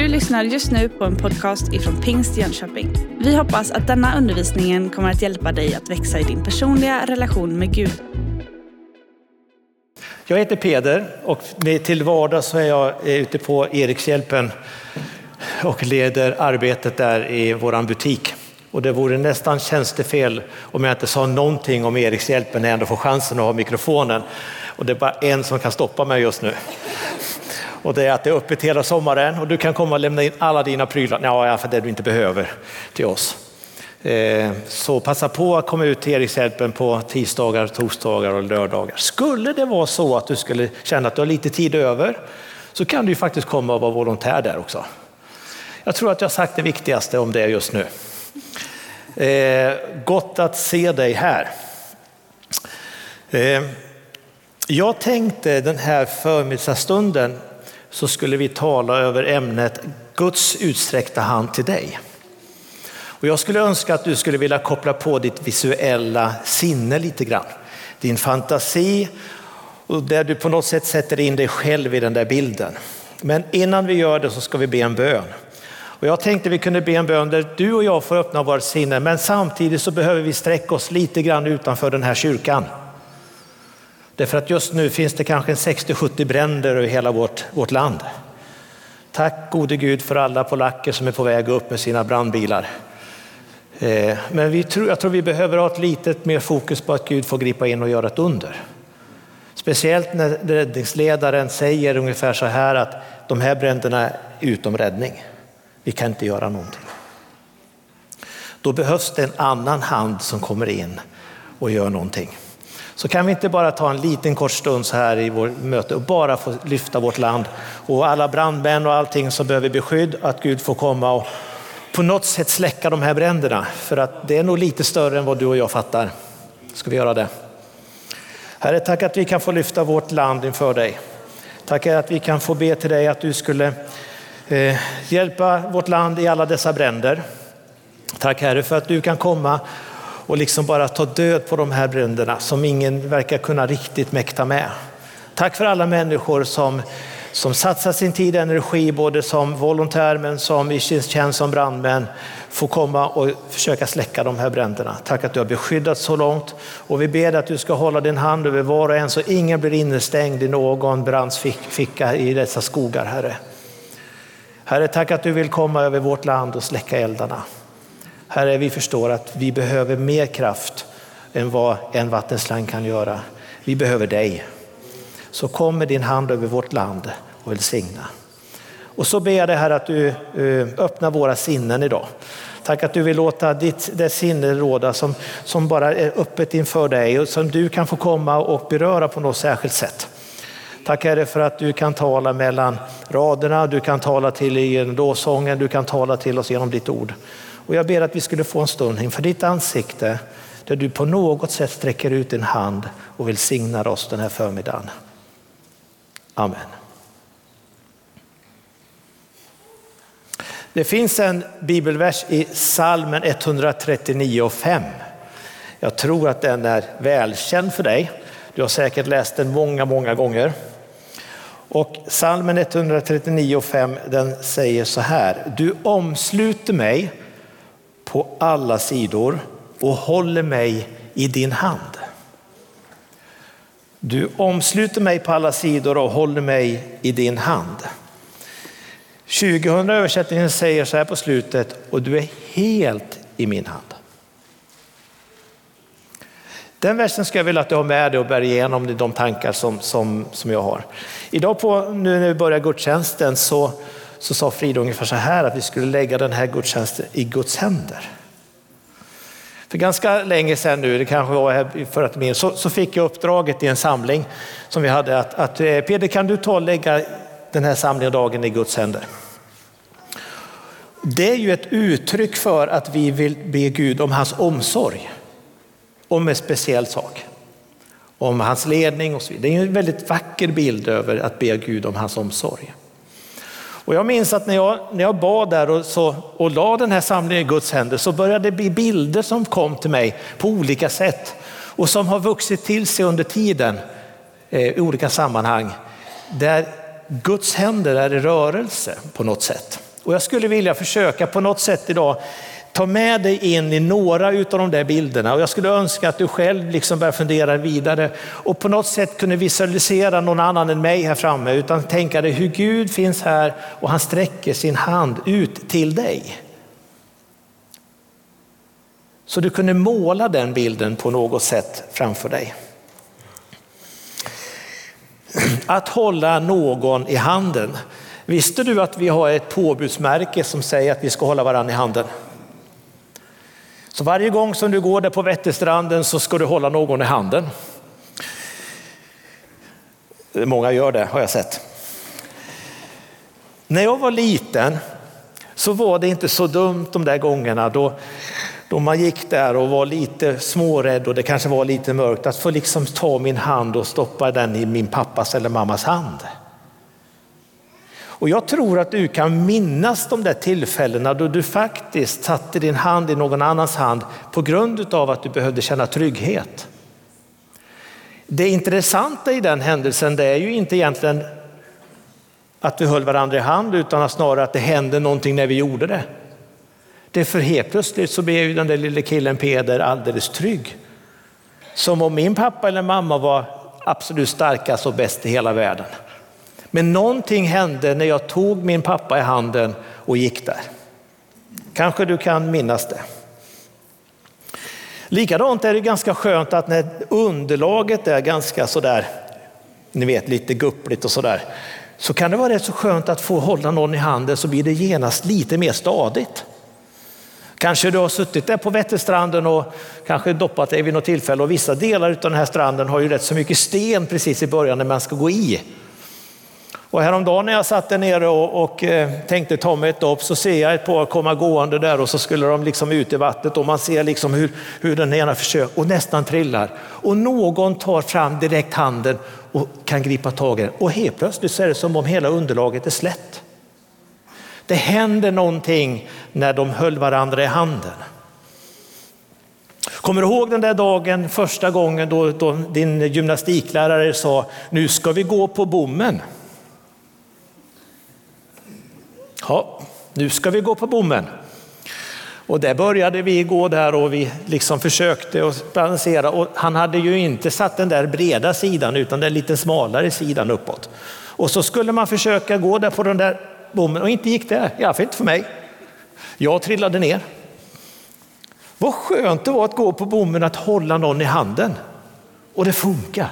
Du lyssnar just nu på en podcast ifrån Pingst Jönköping. Vi hoppas att denna undervisning kommer att hjälpa dig att växa i din personliga relation med Gud. Jag heter Peder och till vardags så är jag eh, ute på Erikshjälpen och leder arbetet där i vår butik. Och det vore nästan tjänstefel om jag inte sa någonting om Erikshjälpen när jag ändå får chansen att ha mikrofonen. Och det är bara en som kan stoppa mig just nu. Och det är att det är öppet hela sommaren och du kan komma och lämna in alla dina prylar, ja, för det du inte behöver, till oss. Eh, så passa på att komma ut till Erikshjälpen på tisdagar, torsdagar och lördagar. Skulle det vara så att du skulle känna att du har lite tid över så kan du ju faktiskt komma och vara volontär där också. Jag tror att jag har sagt det viktigaste om det just nu. Eh, gott att se dig här. Eh, jag tänkte den här förmiddagsstunden så skulle vi tala över ämnet Guds utsträckta hand till dig. Och jag skulle önska att du skulle vilja koppla på ditt visuella sinne lite grann. Din fantasi och där du på något sätt sätter in dig själv i den där bilden. Men innan vi gör det så ska vi be en bön. Och jag tänkte vi kunde be en bön där du och jag får öppna vårt sinne, men samtidigt så behöver vi sträcka oss lite grann utanför den här kyrkan. Därför att just nu finns det kanske 60-70 bränder över hela vårt, vårt land. Tack gode Gud för alla polacker som är på väg upp med sina brandbilar. Eh, men vi tror, jag tror vi behöver ha ett litet mer fokus på att Gud får gripa in och göra ett under. Speciellt när räddningsledaren säger ungefär så här att de här bränderna är utom räddning. Vi kan inte göra någonting. Då behövs det en annan hand som kommer in och gör någonting. Så kan vi inte bara ta en liten kort stund så här i vårt möte och bara få lyfta vårt land och alla brandmän och allting som behöver beskydd, att Gud får komma och på något sätt släcka de här bränderna. För att det är nog lite större än vad du och jag fattar. Ska vi göra det? Herre, tack att vi kan få lyfta vårt land inför dig. Tack att vi kan få be till dig att du skulle eh, hjälpa vårt land i alla dessa bränder. Tack Herre för att du kan komma och liksom bara ta död på de här bränderna som ingen verkar kunna riktigt mäkta med. Tack för alla människor som, som satsar sin tid och energi både som volontär men som i sin tjänst som brandmän får komma och försöka släcka de här bränderna. Tack att du har beskyddat så långt och vi ber att du ska hålla din hand över var och en så ingen blir innestängd i någon brandsficka i dessa skogar, Herre. Herre, tack att du vill komma över vårt land och släcka eldarna. Herre, vi förstår att vi behöver mer kraft än vad en vattenslang kan göra. Vi behöver dig. Så kom med din hand över vårt land och välsigna. Och så ber jag dig här att du eh, öppnar våra sinnen idag. Tack att du vill låta ditt det sinne råda som, som bara är öppet inför dig och som du kan få komma och beröra på något särskilt sätt. Tack Herre för att du kan tala mellan raderna, du kan tala till i lovsången, du kan tala till oss genom ditt ord. Och jag ber att vi skulle få en stund inför ditt ansikte där du på något sätt sträcker ut din hand och välsignar oss den här förmiddagen. Amen. Det finns en bibelvers i salmen 139 och 5. Jag tror att den är välkänd för dig. Du har säkert läst den många, många gånger. Och salmen 139 och 5 den säger så här. Du omsluter mig på alla sidor och håller mig i din hand. Du omsluter mig på alla sidor och håller mig i din hand. 2000 översättningen säger så här på slutet, och du är helt i min hand. Den versen ska jag vilja att du har med dig och bär igenom de tankar som, som, som jag har. Idag på, nu när vi börjar gudstjänsten så så sa Frida ungefär så här att vi skulle lägga den här gudstjänsten i Guds händer. För ganska länge sedan nu, det kanske var här förra terminen, så, så fick jag uppdraget i en samling som vi hade att, att eh, Peder kan du ta och lägga den här samlingen dagen i Guds händer. Det är ju ett uttryck för att vi vill be Gud om hans omsorg om en speciell sak. Om hans ledning och så vidare. Det är en väldigt vacker bild över att be Gud om hans omsorg. Och jag minns att när jag, när jag bad där och, så, och la den här samlingen i Guds händer så började det bli bilder som kom till mig på olika sätt och som har vuxit till sig under tiden eh, i olika sammanhang. Där Guds händer är i rörelse på något sätt. Och jag skulle vilja försöka på något sätt idag ta med dig in i några av de där bilderna och jag skulle önska att du själv liksom börjar fundera vidare och på något sätt kunde visualisera någon annan än mig här framme utan tänka dig hur Gud finns här och han sträcker sin hand ut till dig. Så du kunde måla den bilden på något sätt framför dig. Att hålla någon i handen. Visste du att vi har ett påbudsmärke som säger att vi ska hålla varandra i handen? Så varje gång som du går där på Vätterstranden så ska du hålla någon i handen. Många gör det har jag sett. När jag var liten så var det inte så dumt de där gångerna då, då man gick där och var lite smårädd och det kanske var lite mörkt att få liksom ta min hand och stoppa den i min pappas eller mammas hand. Och jag tror att du kan minnas de där tillfällena då du faktiskt satte din hand i någon annans hand på grund av att du behövde känna trygghet. Det intressanta i den händelsen det är ju inte egentligen att vi höll varandra i hand utan snarare att det hände någonting när vi gjorde det. Det är för helt plötsligt så blev ju den där lille killen Peder alldeles trygg. Som om min pappa eller mamma var absolut starkast och bäst i hela världen. Men någonting hände när jag tog min pappa i handen och gick där. Kanske du kan minnas det. Likadant är det ganska skönt att när underlaget är ganska sådär, ni vet lite guppligt och sådär, så kan det vara rätt så skönt att få hålla någon i handen så blir det genast lite mer stadigt. Kanske du har suttit där på Vätterstranden och kanske doppat dig vid något tillfälle och vissa delar av den här stranden har ju rätt så mycket sten precis i början när man ska gå i. Och häromdagen när jag satt där nere och, och eh, tänkte ta mig ett dopp så ser jag ett par komma gående där och så skulle de liksom ut i vattnet och man ser liksom hur, hur den ena försöker och nästan trillar. Och någon tar fram direkt handen och kan gripa tag i den. Och helt plötsligt så är det som om hela underlaget är slätt. Det händer någonting när de höll varandra i handen. Kommer du ihåg den där dagen första gången då, då din gymnastiklärare sa nu ska vi gå på bommen. Ja, nu ska vi gå på bommen. Och där började vi gå där och vi liksom försökte att balansera och han hade ju inte satt den där breda sidan utan den lite smalare sidan uppåt. Och så skulle man försöka gå där på den där bommen och inte gick det, i alla fall inte för mig. Jag trillade ner. Vad skönt det var att gå på bommen att hålla någon i handen. Och det funkar.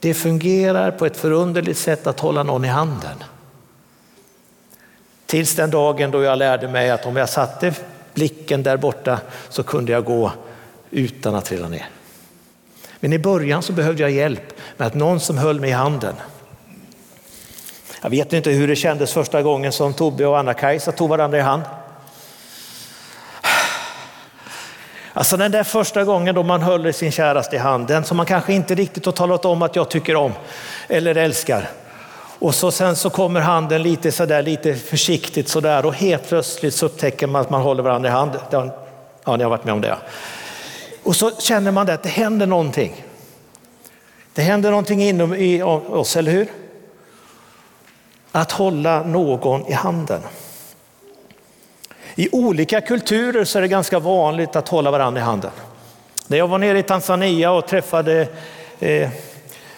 Det fungerar på ett förunderligt sätt att hålla någon i handen. Tills den dagen då jag lärde mig att om jag satte blicken där borta så kunde jag gå utan att trilla ner. Men i början så behövde jag hjälp med att någon som höll mig i handen. Jag vet inte hur det kändes första gången som Tobbe och Anna-Kajsa tog varandra i hand. Alltså den där första gången då man höll sin käraste i handen som man kanske inte riktigt har talat om att jag tycker om eller älskar. Och så sen så kommer handen lite sådär, lite försiktigt sådär och helt plötsligt så upptäcker man att man håller varandra i hand. Ja, ni har varit med om det. Och så känner man det att det händer någonting. Det händer någonting inom i oss, eller hur? Att hålla någon i handen. I olika kulturer så är det ganska vanligt att hålla varandra i handen. När jag var nere i Tanzania och träffade eh,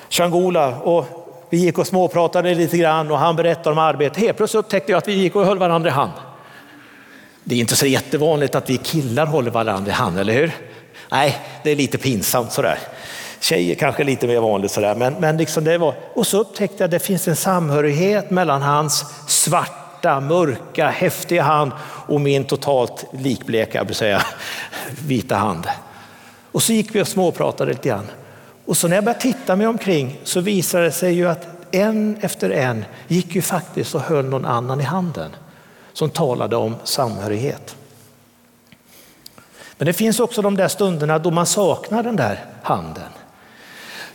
Shangula och vi gick och småpratade lite grann och han berättade om arbetet. Helt plötsligt upptäckte jag att vi gick och höll varandra i hand. Det är inte så jättevanligt att vi killar håller varandra i hand, eller hur? Nej, det är lite pinsamt sådär. Tjejer kanske lite mer vanligt sådär, men, men liksom det var. Och så upptäckte jag att det finns en samhörighet mellan hans svarta, mörka, häftiga hand och min totalt likbleka, jag säga, vita hand. Och så gick vi och småpratade lite grann. Och så när jag började titta mig omkring så visade det sig ju att en efter en gick ju faktiskt och höll någon annan i handen som talade om samhörighet. Men det finns också de där stunderna då man saknar den där handen.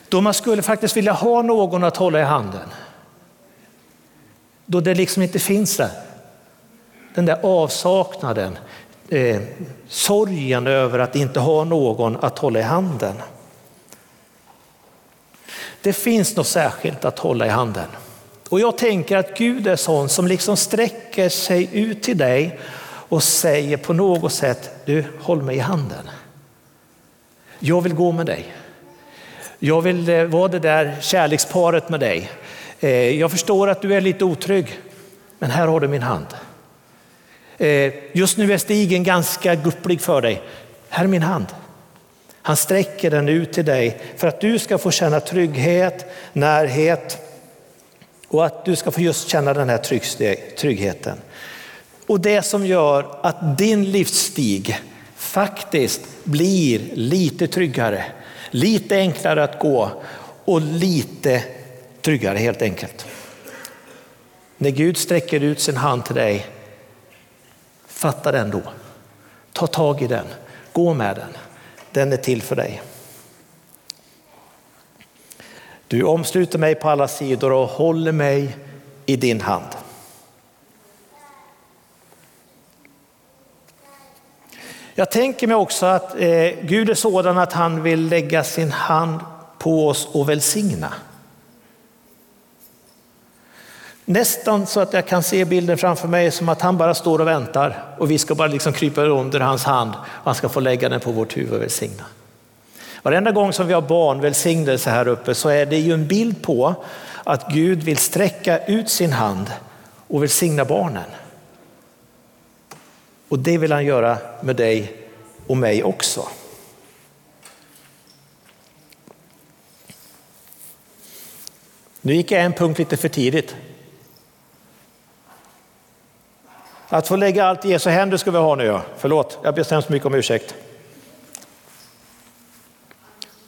Då man skulle faktiskt vilja ha någon att hålla i handen. Då det liksom inte finns där. Den där avsaknaden, eh, sorgen över att inte ha någon att hålla i handen. Det finns något särskilt att hålla i handen. Och jag tänker att Gud är sån som liksom sträcker sig ut till dig och säger på något sätt, du håll mig i handen. Jag vill gå med dig. Jag vill eh, vara det där kärleksparet med dig. Eh, jag förstår att du är lite otrygg, men här har du min hand. Eh, just nu är stigen ganska gupplig för dig. Här är min hand. Han sträcker den ut till dig för att du ska få känna trygghet, närhet och att du ska få just känna den här tryggheten. Och det som gör att din livsstig faktiskt blir lite tryggare, lite enklare att gå och lite tryggare helt enkelt. När Gud sträcker ut sin hand till dig, fatta den då. Ta tag i den, gå med den. Den är till för dig. Du omsluter mig på alla sidor och håller mig i din hand. Jag tänker mig också att eh, Gud är sådan att han vill lägga sin hand på oss och välsigna. Nästan så att jag kan se bilden framför mig som att han bara står och väntar och vi ska bara liksom krypa under hans hand och han ska få lägga den på vårt huvud och välsigna. Varenda gång som vi har barnvälsignelse här uppe så är det ju en bild på att Gud vill sträcka ut sin hand och välsigna barnen. Och det vill han göra med dig och mig också. Nu gick jag en punkt lite för tidigt. Att få lägga allt i Jesu händer ska vi ha nu. Ja. Förlåt, jag ber så hemskt mycket om ursäkt.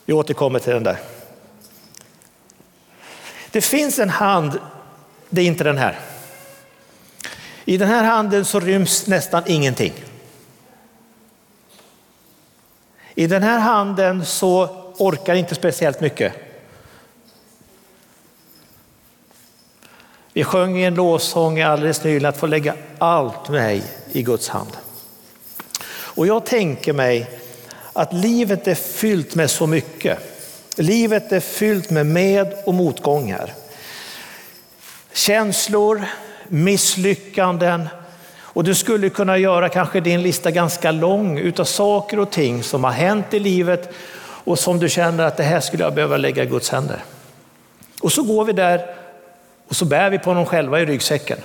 Vi återkommer till den där. Det finns en hand, det är inte den här. I den här handen så ryms nästan ingenting. I den här handen så orkar inte speciellt mycket. Vi sjöng i en lovsång alldeles nyligen att få lägga allt mig i Guds hand. Och jag tänker mig att livet är fyllt med så mycket. Livet är fyllt med med och motgångar. Känslor, misslyckanden och du skulle kunna göra kanske din lista ganska lång utav saker och ting som har hänt i livet och som du känner att det här skulle jag behöva lägga i Guds händer. Och så går vi där och så bär vi på dem själva i ryggsäcken.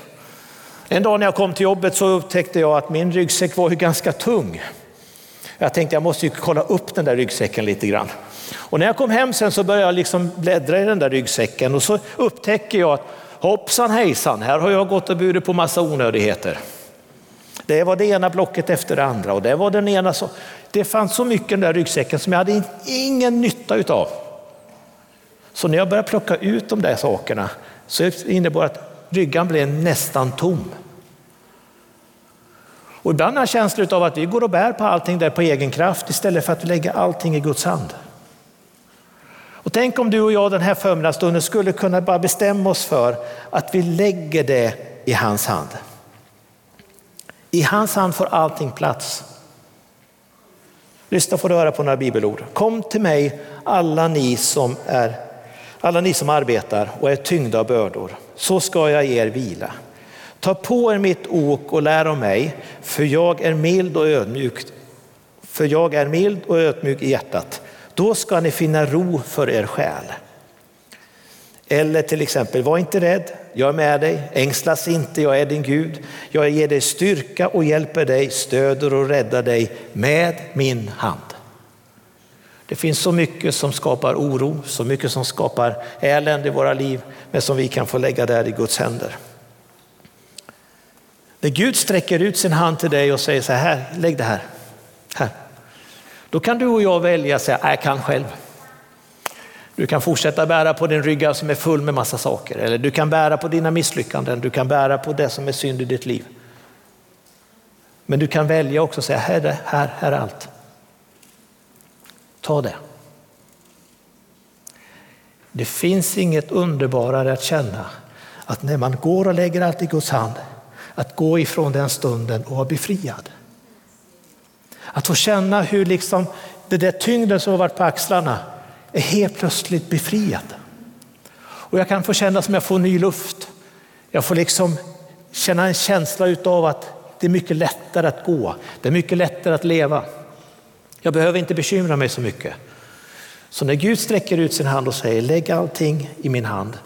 En dag när jag kom till jobbet så upptäckte jag att min ryggsäck var ju ganska tung. Jag tänkte jag måste ju kolla upp den där ryggsäcken lite grann. Och när jag kom hem sen så började jag liksom bläddra i den där ryggsäcken och så upptäcker jag att hoppsan hejsan, här har jag gått och burit på massa onödigheter. Det var det ena blocket efter det andra och det var den ena. Så, det fanns så mycket i den där ryggsäcken som jag hade ingen nytta utav. Så när jag började plocka ut de där sakerna så innebar att ryggan blev nästan tom. Och ibland har jag känslan av att vi går och bär på allting där på egen kraft istället för att lägga allting i Guds hand. Och tänk om du och jag den här förmiddagsstunden skulle kunna bara bestämma oss för att vi lägger det i hans hand. I hans hand får allting plats. Lyssna får du höra på några bibelord. Kom till mig alla ni som är alla ni som arbetar och är tyngda av bördor, så ska jag ge er vila. Ta på er mitt ok och lär av mig, för jag är mild och ödmjuk. För jag är mild och ödmjuk i hjärtat. Då ska ni finna ro för er själ. Eller till exempel, var inte rädd, jag är med dig, ängslas inte, jag är din Gud. Jag ger dig styrka och hjälper dig, stöder och räddar dig med min hand. Det finns så mycket som skapar oro, så mycket som skapar elände i våra liv, men som vi kan få lägga där i Guds händer. När Gud sträcker ut sin hand till dig och säger så här, lägg det här, här. Då kan du och jag välja att säga, jag kan själv. Du kan fortsätta bära på din rygga som är full med massa saker. Eller du kan bära på dina misslyckanden, du kan bära på det som är synd i ditt liv. Men du kan välja också att säga, här är, det, här, här är allt. Ta det. Det finns inget underbarare att känna att när man går och lägger allt i Guds hand, att gå ifrån den stunden och vara befriad. Att få känna hur liksom det där tyngden som har varit på axlarna är helt plötsligt befriad. Och jag kan få känna som jag får ny luft. Jag får liksom känna en känsla av att det är mycket lättare att gå. Det är mycket lättare att leva. Jag behöver inte bekymra mig så mycket. Så när Gud sträcker ut sin hand och säger lägg allting i min hand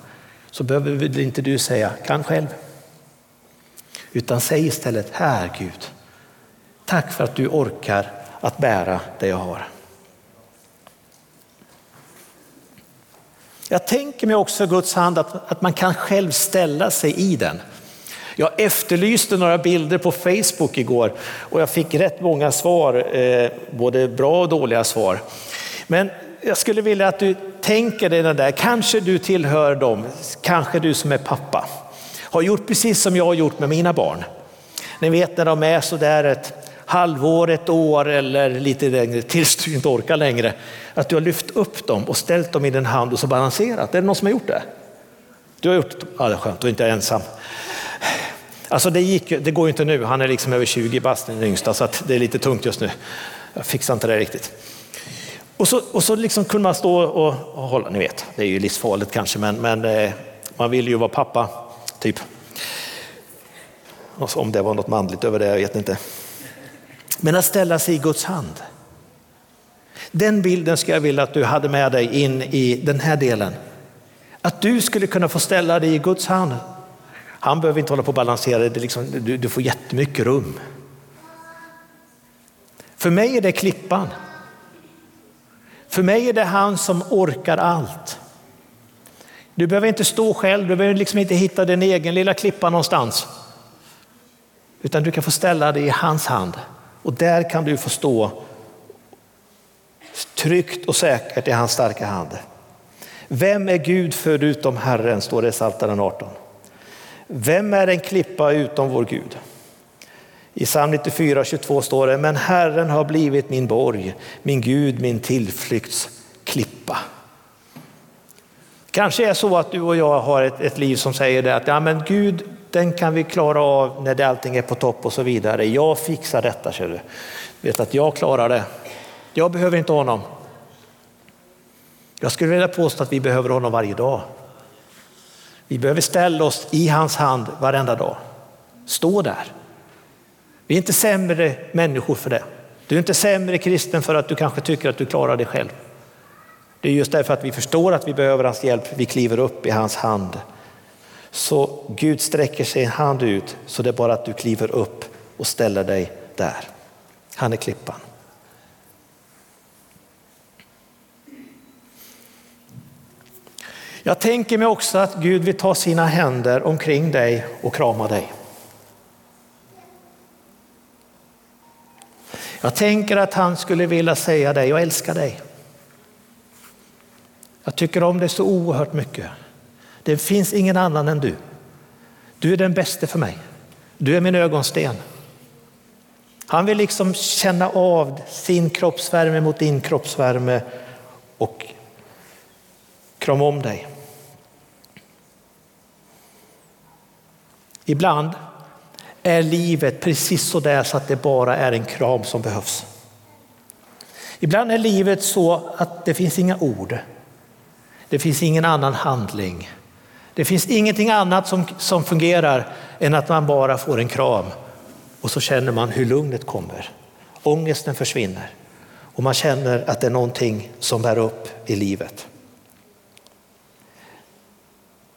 så behöver inte du säga kan själv. Utan säg istället här Gud, tack för att du orkar att bära det jag har. Jag tänker mig också Guds hand att, att man kan själv ställa sig i den. Jag efterlyste några bilder på Facebook igår och jag fick rätt många svar, eh, både bra och dåliga svar. Men jag skulle vilja att du tänker dig den där, kanske du tillhör dem, kanske du som är pappa, har gjort precis som jag har gjort med mina barn. Ni vet när de är sådär ett halvår, ett år eller lite längre tills du inte orkar längre. Att du har lyft upp dem och ställt dem i din hand och så balanserat. Är det någon som har gjort det? Du har gjort det? Ja, det är skönt, du är inte ensam. Alltså det, gick, det går ju inte nu, han är liksom över 20 bast den yngsta så det är lite tungt just nu. Jag fixar inte det riktigt. Och så, och så liksom kunde man stå och, och, hålla, ni vet, det är ju livsfarligt kanske men, men eh, man vill ju vara pappa, typ. Och om det var något manligt över det, jag vet inte. Men att ställa sig i Guds hand. Den bilden skulle jag vilja att du hade med dig in i den här delen. Att du skulle kunna få ställa dig i Guds hand. Han behöver inte hålla på och balansera, det liksom, du, du får jättemycket rum. För mig är det klippan. För mig är det han som orkar allt. Du behöver inte stå själv, du behöver liksom inte hitta din egen lilla klippa någonstans. Utan du kan få ställa dig i hans hand och där kan du få stå tryggt och säkert i hans starka hand. Vem är Gud förutom Herren, står det i Psaltaren 18. Vem är en klippa utom vår Gud? I psalm 94, 22 står det, men Herren har blivit min borg, min Gud, min tillflyktsklippa. Kanske är så att du och jag har ett, ett liv som säger det att ja, men Gud, den kan vi klara av när det allting är på topp och så vidare. Jag fixar detta, ser du. Vet att jag klarar det. Jag behöver inte honom. Jag skulle vilja påstå att vi behöver honom varje dag. Vi behöver ställa oss i hans hand varenda dag. Stå där. Vi är inte sämre människor för det. Du är inte sämre kristen för att du kanske tycker att du klarar dig själv. Det är just därför att vi förstår att vi behöver hans hjälp, vi kliver upp i hans hand. Så Gud sträcker sin hand ut så det är bara att du kliver upp och ställer dig där. Han är klippan. Jag tänker mig också att Gud vill ta sina händer omkring dig och krama dig. Jag tänker att han skulle vilja säga dig, jag älskar dig. Jag tycker om dig så oerhört mycket. Det finns ingen annan än du. Du är den bästa för mig. Du är min ögonsten. Han vill liksom känna av sin kroppsvärme mot din kroppsvärme och krama om dig. Ibland är livet precis så där så att det bara är en kram som behövs. Ibland är livet så att det finns inga ord. Det finns ingen annan handling. Det finns ingenting annat som, som fungerar än att man bara får en kram och så känner man hur lugnet kommer. Ångesten försvinner och man känner att det är någonting som bär upp i livet.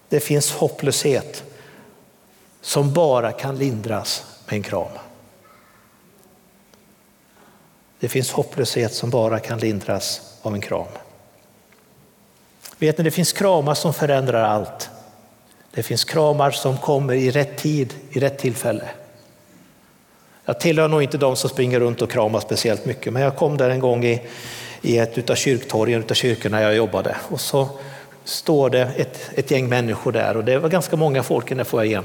Det finns hopplöshet som bara kan lindras med en kram. Det finns hopplöshet som bara kan lindras av en kram. Vet ni, det finns kramar som förändrar allt. Det finns kramar som kommer i rätt tid, i rätt tillfälle. Jag tillhör nog inte de som springer runt och kramar speciellt mycket, men jag kom där en gång i, i ett av kyrktorgen, utav kyrkorna jag jobbade. Och så står det ett, ett gäng människor där och det var ganska många folk i den får jag.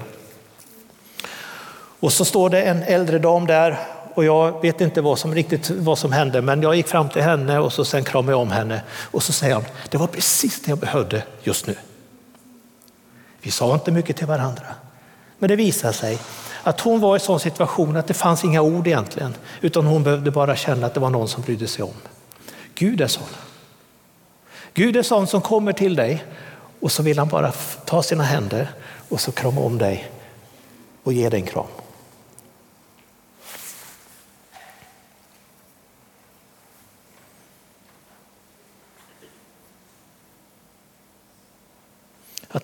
Och så står det en äldre dam där och jag vet inte vad som riktigt vad som hände, men jag gick fram till henne och så sen kramade jag om henne och så säger hon, det var precis det jag behövde just nu. Vi sa inte mycket till varandra, men det visade sig att hon var i en sån situation att det fanns inga ord egentligen, utan hon behövde bara känna att det var någon som brydde sig om. Gud är sån. Gud är sån som kommer till dig Och så vill han bara ta sina händer och så krama om dig och ge dig en kram.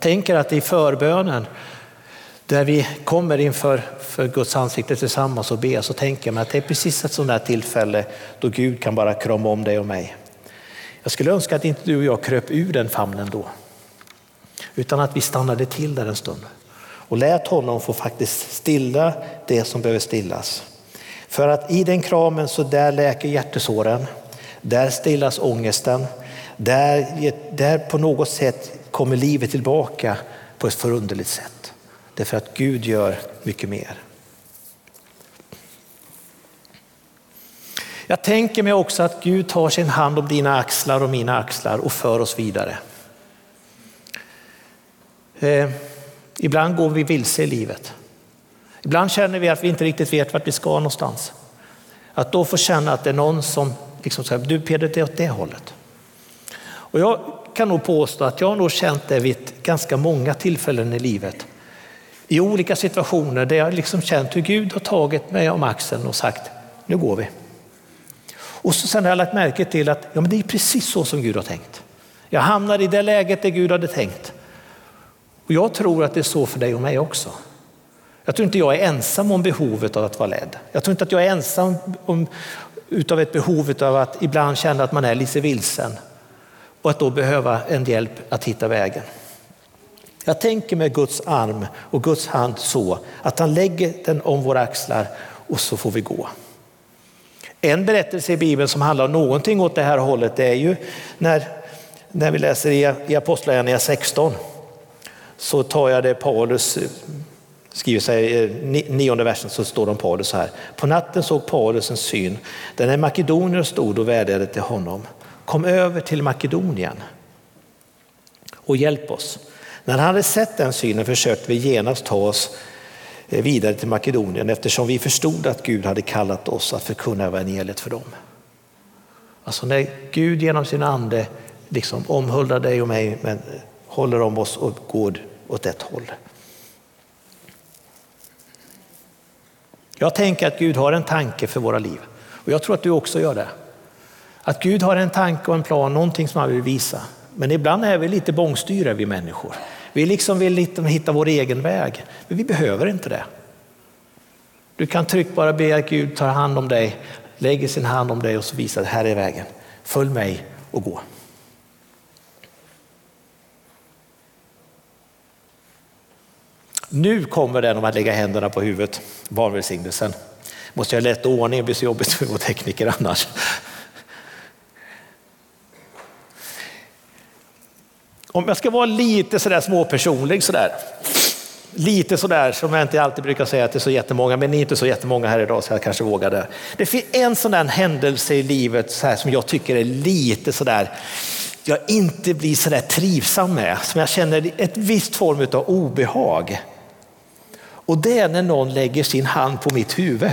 Tänker att i förbönen, där vi kommer inför för Guds ansikte tillsammans och ber, så tänker jag mig att det är precis ett sådant där tillfälle då Gud kan bara krama om dig och mig. Jag skulle önska att inte du och jag kröp ur den famnen då, utan att vi stannade till där en stund och lät honom få faktiskt stilla det som behöver stillas. För att i den kramen så där läker hjärtesåren, där stillas ångesten, där, där på något sätt kommer livet tillbaka på ett förunderligt sätt. Därför att Gud gör mycket mer. Jag tänker mig också att Gud tar sin hand om dina axlar och mina axlar och för oss vidare. Eh, ibland går vi vilse i livet. Ibland känner vi att vi inte riktigt vet vart vi ska någonstans. Att då få känna att det är någon som liksom säger, du Peder, det är åt det hållet. Och jag kan nog påstå att jag har nog känt det vid ganska många tillfällen i livet. I olika situationer där jag liksom känt hur Gud har tagit mig om axeln och sagt, nu går vi. Och så sen har jag lagt märke till att ja, men det är precis så som Gud har tänkt. Jag hamnar i det läget där Gud hade tänkt. Och jag tror att det är så för dig och mig också. Jag tror inte jag är ensam om behovet av att vara ledd. Jag tror inte att jag är ensam om, utav ett behov av att ibland känna att man är lite vilsen och att då behöva en hjälp att hitta vägen. Jag tänker med Guds arm och Guds hand så att han lägger den om våra axlar och så får vi gå. En berättelse i Bibeln som handlar om någonting åt det här hållet det är ju när, när vi läser i, i Apostlagärningarna 16 så tar jag det Paulus eh, skriver sig eh, i nionde versen så står det om Paulus så här. På natten såg Paulus en syn där en makedonier stod och vädjade till honom. Kom över till Makedonien och hjälp oss. När han hade sett den synen försökte vi genast ta oss eh, vidare till Makedonien eftersom vi förstod att Gud hade kallat oss att förkunna evangeliet för dem. Alltså när Gud genom sin ande liksom omhuldar dig och mig men håller om oss och går åt ett håll. Jag tänker att Gud har en tanke för våra liv och jag tror att du också gör det. Att Gud har en tanke och en plan, någonting som han vill visa. Men ibland är vi lite bångstyriga vi människor. Vi liksom vill lite hitta vår egen väg, men vi behöver inte det. Du kan tryggt bara be att Gud tar hand om dig, lägger sin hand om dig och så visar att här är vägen. Följ mig och gå. Nu kommer den om att lägga händerna på huvudet, barnvälsignelsen. Måste jag lätta ordning, det blir så jobbigt för vår tekniker annars. Om jag ska vara lite sådär småpersonlig sådär, lite sådär som jag inte alltid brukar säga till så jättemånga, men ni är inte så jättemånga här idag så jag kanske vågar det. Det finns en sån där händelse i livet så här, som jag tycker är lite sådär, jag inte blir sådär trivsam med, som jag känner ett visst form av obehag. Och det är när någon lägger sin hand på mitt huvud.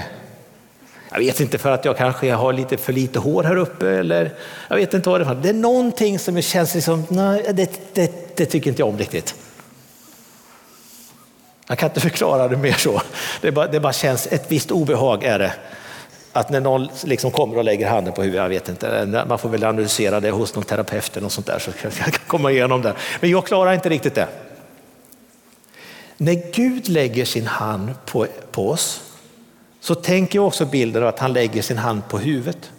Jag vet inte för att jag kanske har lite för lite hår här uppe eller jag vet inte vad det är. Det är någonting som känns liksom, nej, det, det, det tycker inte jag om riktigt. Jag kan inte förklara det mer så. Det bara, det bara känns, ett visst obehag är det. Att när någon liksom kommer och lägger handen på huvudet, jag vet inte, man får väl analysera det hos någon terapeut eller något sånt där så jag kan komma igenom det. Men jag klarar inte riktigt det. När Gud lägger sin hand på, på oss så tänker jag också bilden av att han lägger sin hand på huvudet.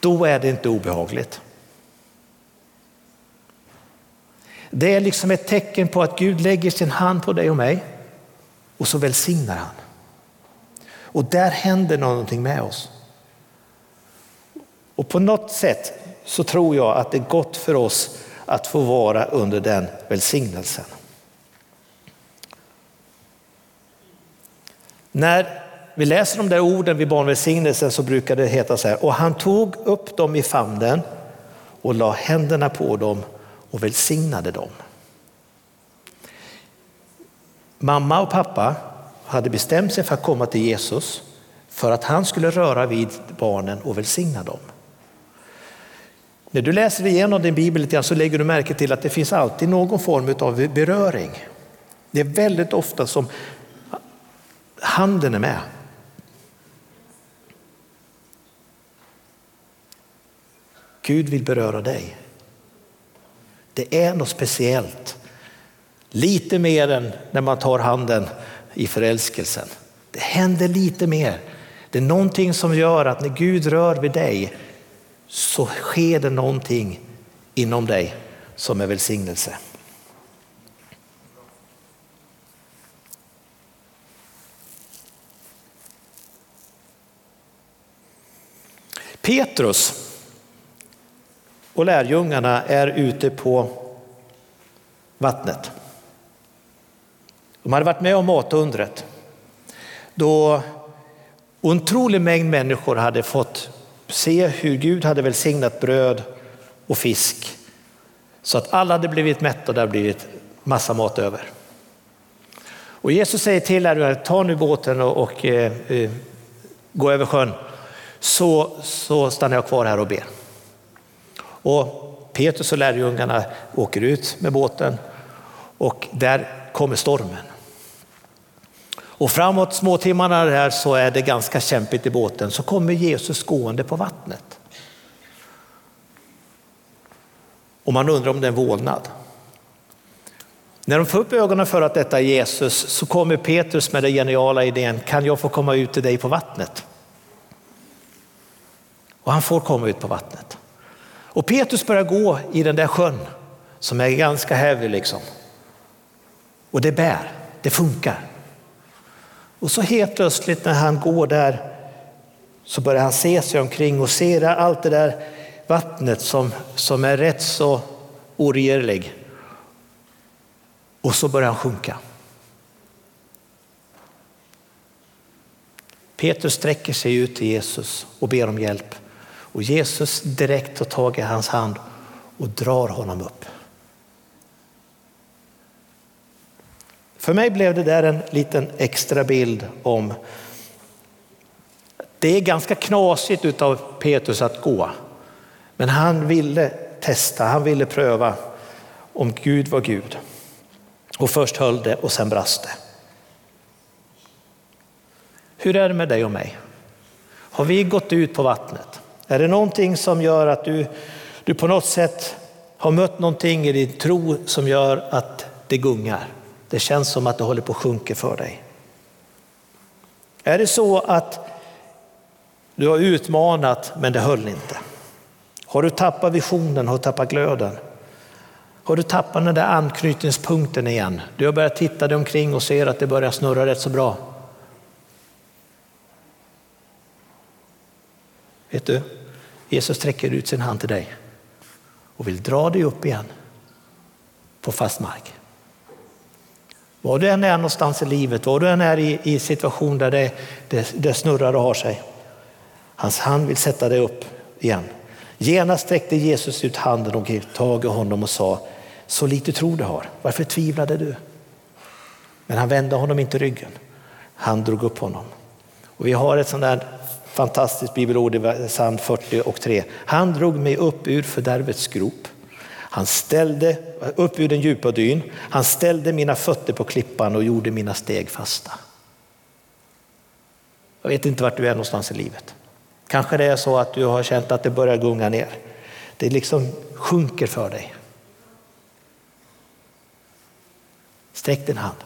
Då är det inte obehagligt. Det är liksom ett tecken på att Gud lägger sin hand på dig och mig och så välsignar han. Och där händer någonting med oss. Och på något sätt så tror jag att det är gott för oss att få vara under den välsignelsen. När vi läser de där orden vid barnvälsignelsen så brukar det heta så här, och han tog upp dem i famnen och la händerna på dem och välsignade dem. Mamma och pappa hade bestämt sig för att komma till Jesus för att han skulle röra vid barnen och välsigna dem. När du läser igenom din bibel lite grann så lägger du märke till att det finns alltid någon form av beröring. Det är väldigt ofta som handen är med. Gud vill beröra dig. Det är något speciellt. Lite mer än när man tar handen i förälskelsen. Det händer lite mer. Det är någonting som gör att när Gud rör vid dig så sker det någonting inom dig som är välsignelse. Petrus och lärjungarna är ute på vattnet. De hade varit med om matundret då en otrolig mängd människor hade fått se hur Gud hade välsignat bröd och fisk så att alla hade blivit mätta och det hade blivit massa mat över. Och Jesus säger till lärjungarna, ta nu båten och, och eh, eh, gå över sjön så, så stannar jag kvar här och ber. Och Petrus och lärjungarna åker ut med båten och där kommer stormen. Och framåt småtimmarna där så är det ganska kämpigt i båten. Så kommer Jesus gående på vattnet. Och man undrar om det är en vålnad. När de får upp ögonen för att detta är Jesus så kommer Petrus med den geniala idén, kan jag få komma ut till dig på vattnet? Och han får komma ut på vattnet. Och Petrus börjar gå i den där sjön som är ganska heavy liksom. Och det bär, det funkar. Och så helt plötsligt när han går där så börjar han se sig omkring och ser allt det där vattnet som, som är rätt så oregerlig. Och så börjar han sjunka. Petrus sträcker sig ut till Jesus och ber om hjälp. Och Jesus direkt tar tag i hans hand och drar honom upp. För mig blev det där en liten extra bild om det är ganska knasigt av Petrus att gå. Men han ville testa, han ville pröva om Gud var Gud. Och först höll det och sen brast det. Hur är det med dig och mig? Har vi gått ut på vattnet? Är det någonting som gör att du, du på något sätt har mött någonting i din tro som gör att det gungar? Det känns som att det håller på att sjunka för dig. Är det så att du har utmanat men det höll inte? Har du tappat visionen, har du tappat glöden? Har du tappat den där anknytningspunkten igen? Du har börjat titta dig omkring och ser att det börjar snurra rätt så bra. Vet du, Jesus sträcker ut sin hand till dig och vill dra dig upp igen på fast mark. Var du än är någonstans i livet, var du än är i, i situation där det, det, det snurrar och har sig. Hans hand vill sätta dig upp igen. Genast sträckte Jesus ut handen och grep tag i honom och sa, så lite tro du har, varför tvivlade du? Men han vände honom inte ryggen, han drog upp honom. Och vi har ett sånt där fantastiskt bibelord i psalm 40 och 3. Han drog mig upp ur fördärvets grop han ställde upp ur den djupa dyn, han ställde mina fötter på klippan och gjorde mina steg fasta. Jag vet inte vart du är någonstans i livet. Kanske det är så att du har känt att det börjar gunga ner. Det liksom sjunker för dig. Sträck din hand.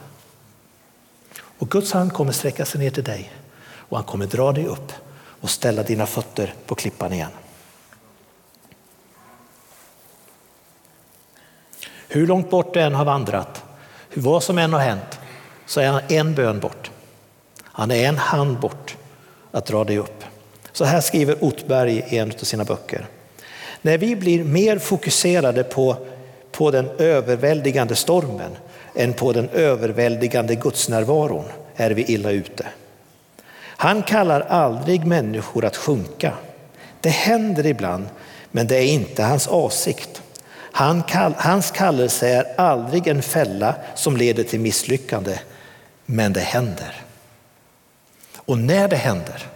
Och Guds hand kommer sträcka sig ner till dig och han kommer dra dig upp och ställa dina fötter på klippan igen. Hur långt bort du än har vandrat, vad som än har hänt, så är han en bön bort. Han är en hand bort att dra dig upp. Så här skriver Ottberg i en av sina böcker. När vi blir mer fokuserade på, på den överväldigande stormen än på den överväldigande gudsnärvaron är vi illa ute. Han kallar aldrig människor att sjunka. Det händer ibland, men det är inte hans avsikt. Han kall, hans kallelse är aldrig en fälla som leder till misslyckande, men det händer. Och när det händer,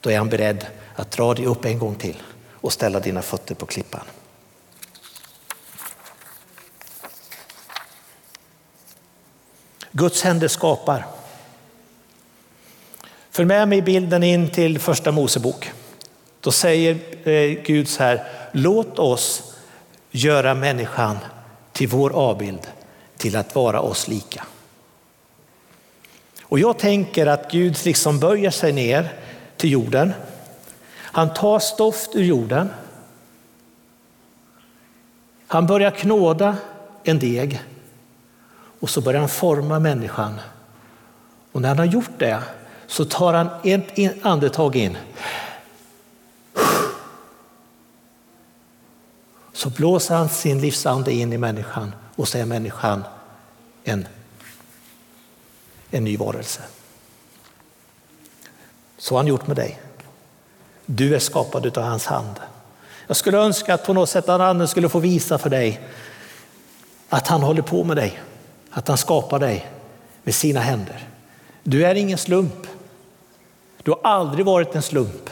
då är han beredd att dra dig upp en gång till och ställa dina fötter på klippan. Guds händer skapar. Följ med mig i bilden in till första Mosebok. Då säger eh, Gud så här, låt oss göra människan till vår avbild, till att vara oss lika. Och jag tänker att Gud liksom böjer sig ner till jorden. Han tar stoft ur jorden. Han börjar knåda en deg och så börjar han forma människan. Och när han har gjort det så tar han ett andetag in. Så blåser han sin livsande in i människan och så är människan en, en ny varelse. Så har han gjort med dig. Du är skapad av hans hand. Jag skulle önska att på något sätt att anden skulle få visa för dig att han håller på med dig, att han skapar dig med sina händer. Du är ingen slump. Du har aldrig varit en slump.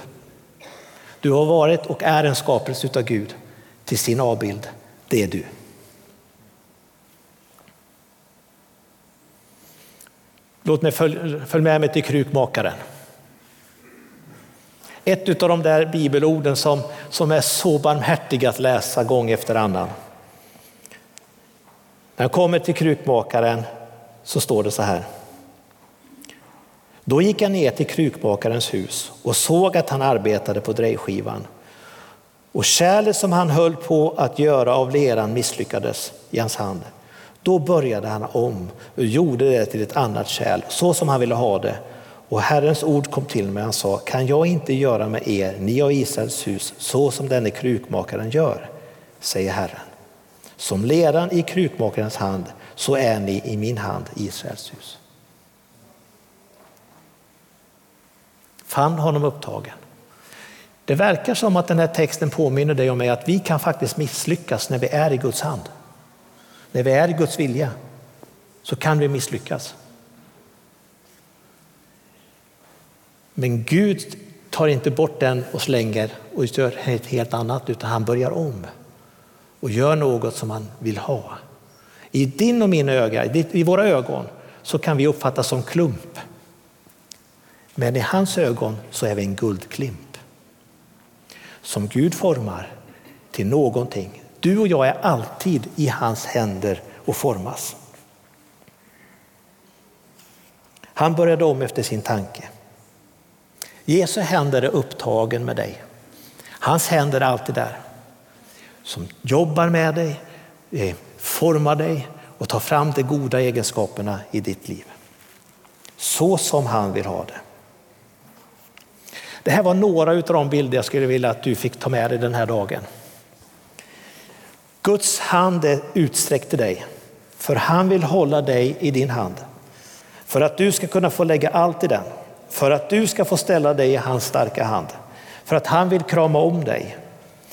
Du har varit och är en skapelse av Gud till sin avbild. Det är du. Låt mig följa följ med mig till krukmakaren. Ett av de där bibelorden som, som är så barmhärtiga att läsa gång efter annan. När jag kommer till krukmakaren så står det så här. Då gick jag ner till krukmakarens hus och såg att han arbetade på drejskivan. Och kärlet som han höll på att göra av leran misslyckades i hans hand. Då började han om och gjorde det till ett annat kärl, så som han ville ha det. Och Herrens ord kom till mig, han sa, kan jag inte göra med er, ni och Israels hus, så som denne krukmakaren gör, säger Herren. Som leran i krukmakarens hand, så är ni i min hand, Israels hus. Fann honom upptagen. Det verkar som att den här texten påminner dig om mig att vi kan faktiskt misslyckas när vi är i Guds hand. När vi är i Guds vilja så kan vi misslyckas. Men Gud tar inte bort den och slänger och gör ett helt annat utan han börjar om och gör något som han vill ha. I din och min öga, i våra ögon så kan vi uppfattas som klump. Men i hans ögon så är vi en guldklimp som Gud formar till någonting. Du och jag är alltid i hans händer och formas. Han började om efter sin tanke. Jesu händer är upptagen med dig. Hans händer är alltid där. Som jobbar med dig, eh, formar dig och tar fram de goda egenskaperna i ditt liv. Så som han vill ha det. Det här var några av de bilder jag skulle vilja att du fick ta med dig den här dagen. Guds hand är utsträckt till dig, för han vill hålla dig i din hand. För att du ska kunna få lägga allt i den, för att du ska få ställa dig i hans starka hand. För att han vill krama om dig,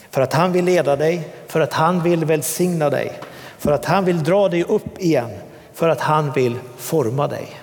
för att han vill leda dig, för att han vill välsigna dig, för att han vill dra dig upp igen, för att han vill forma dig.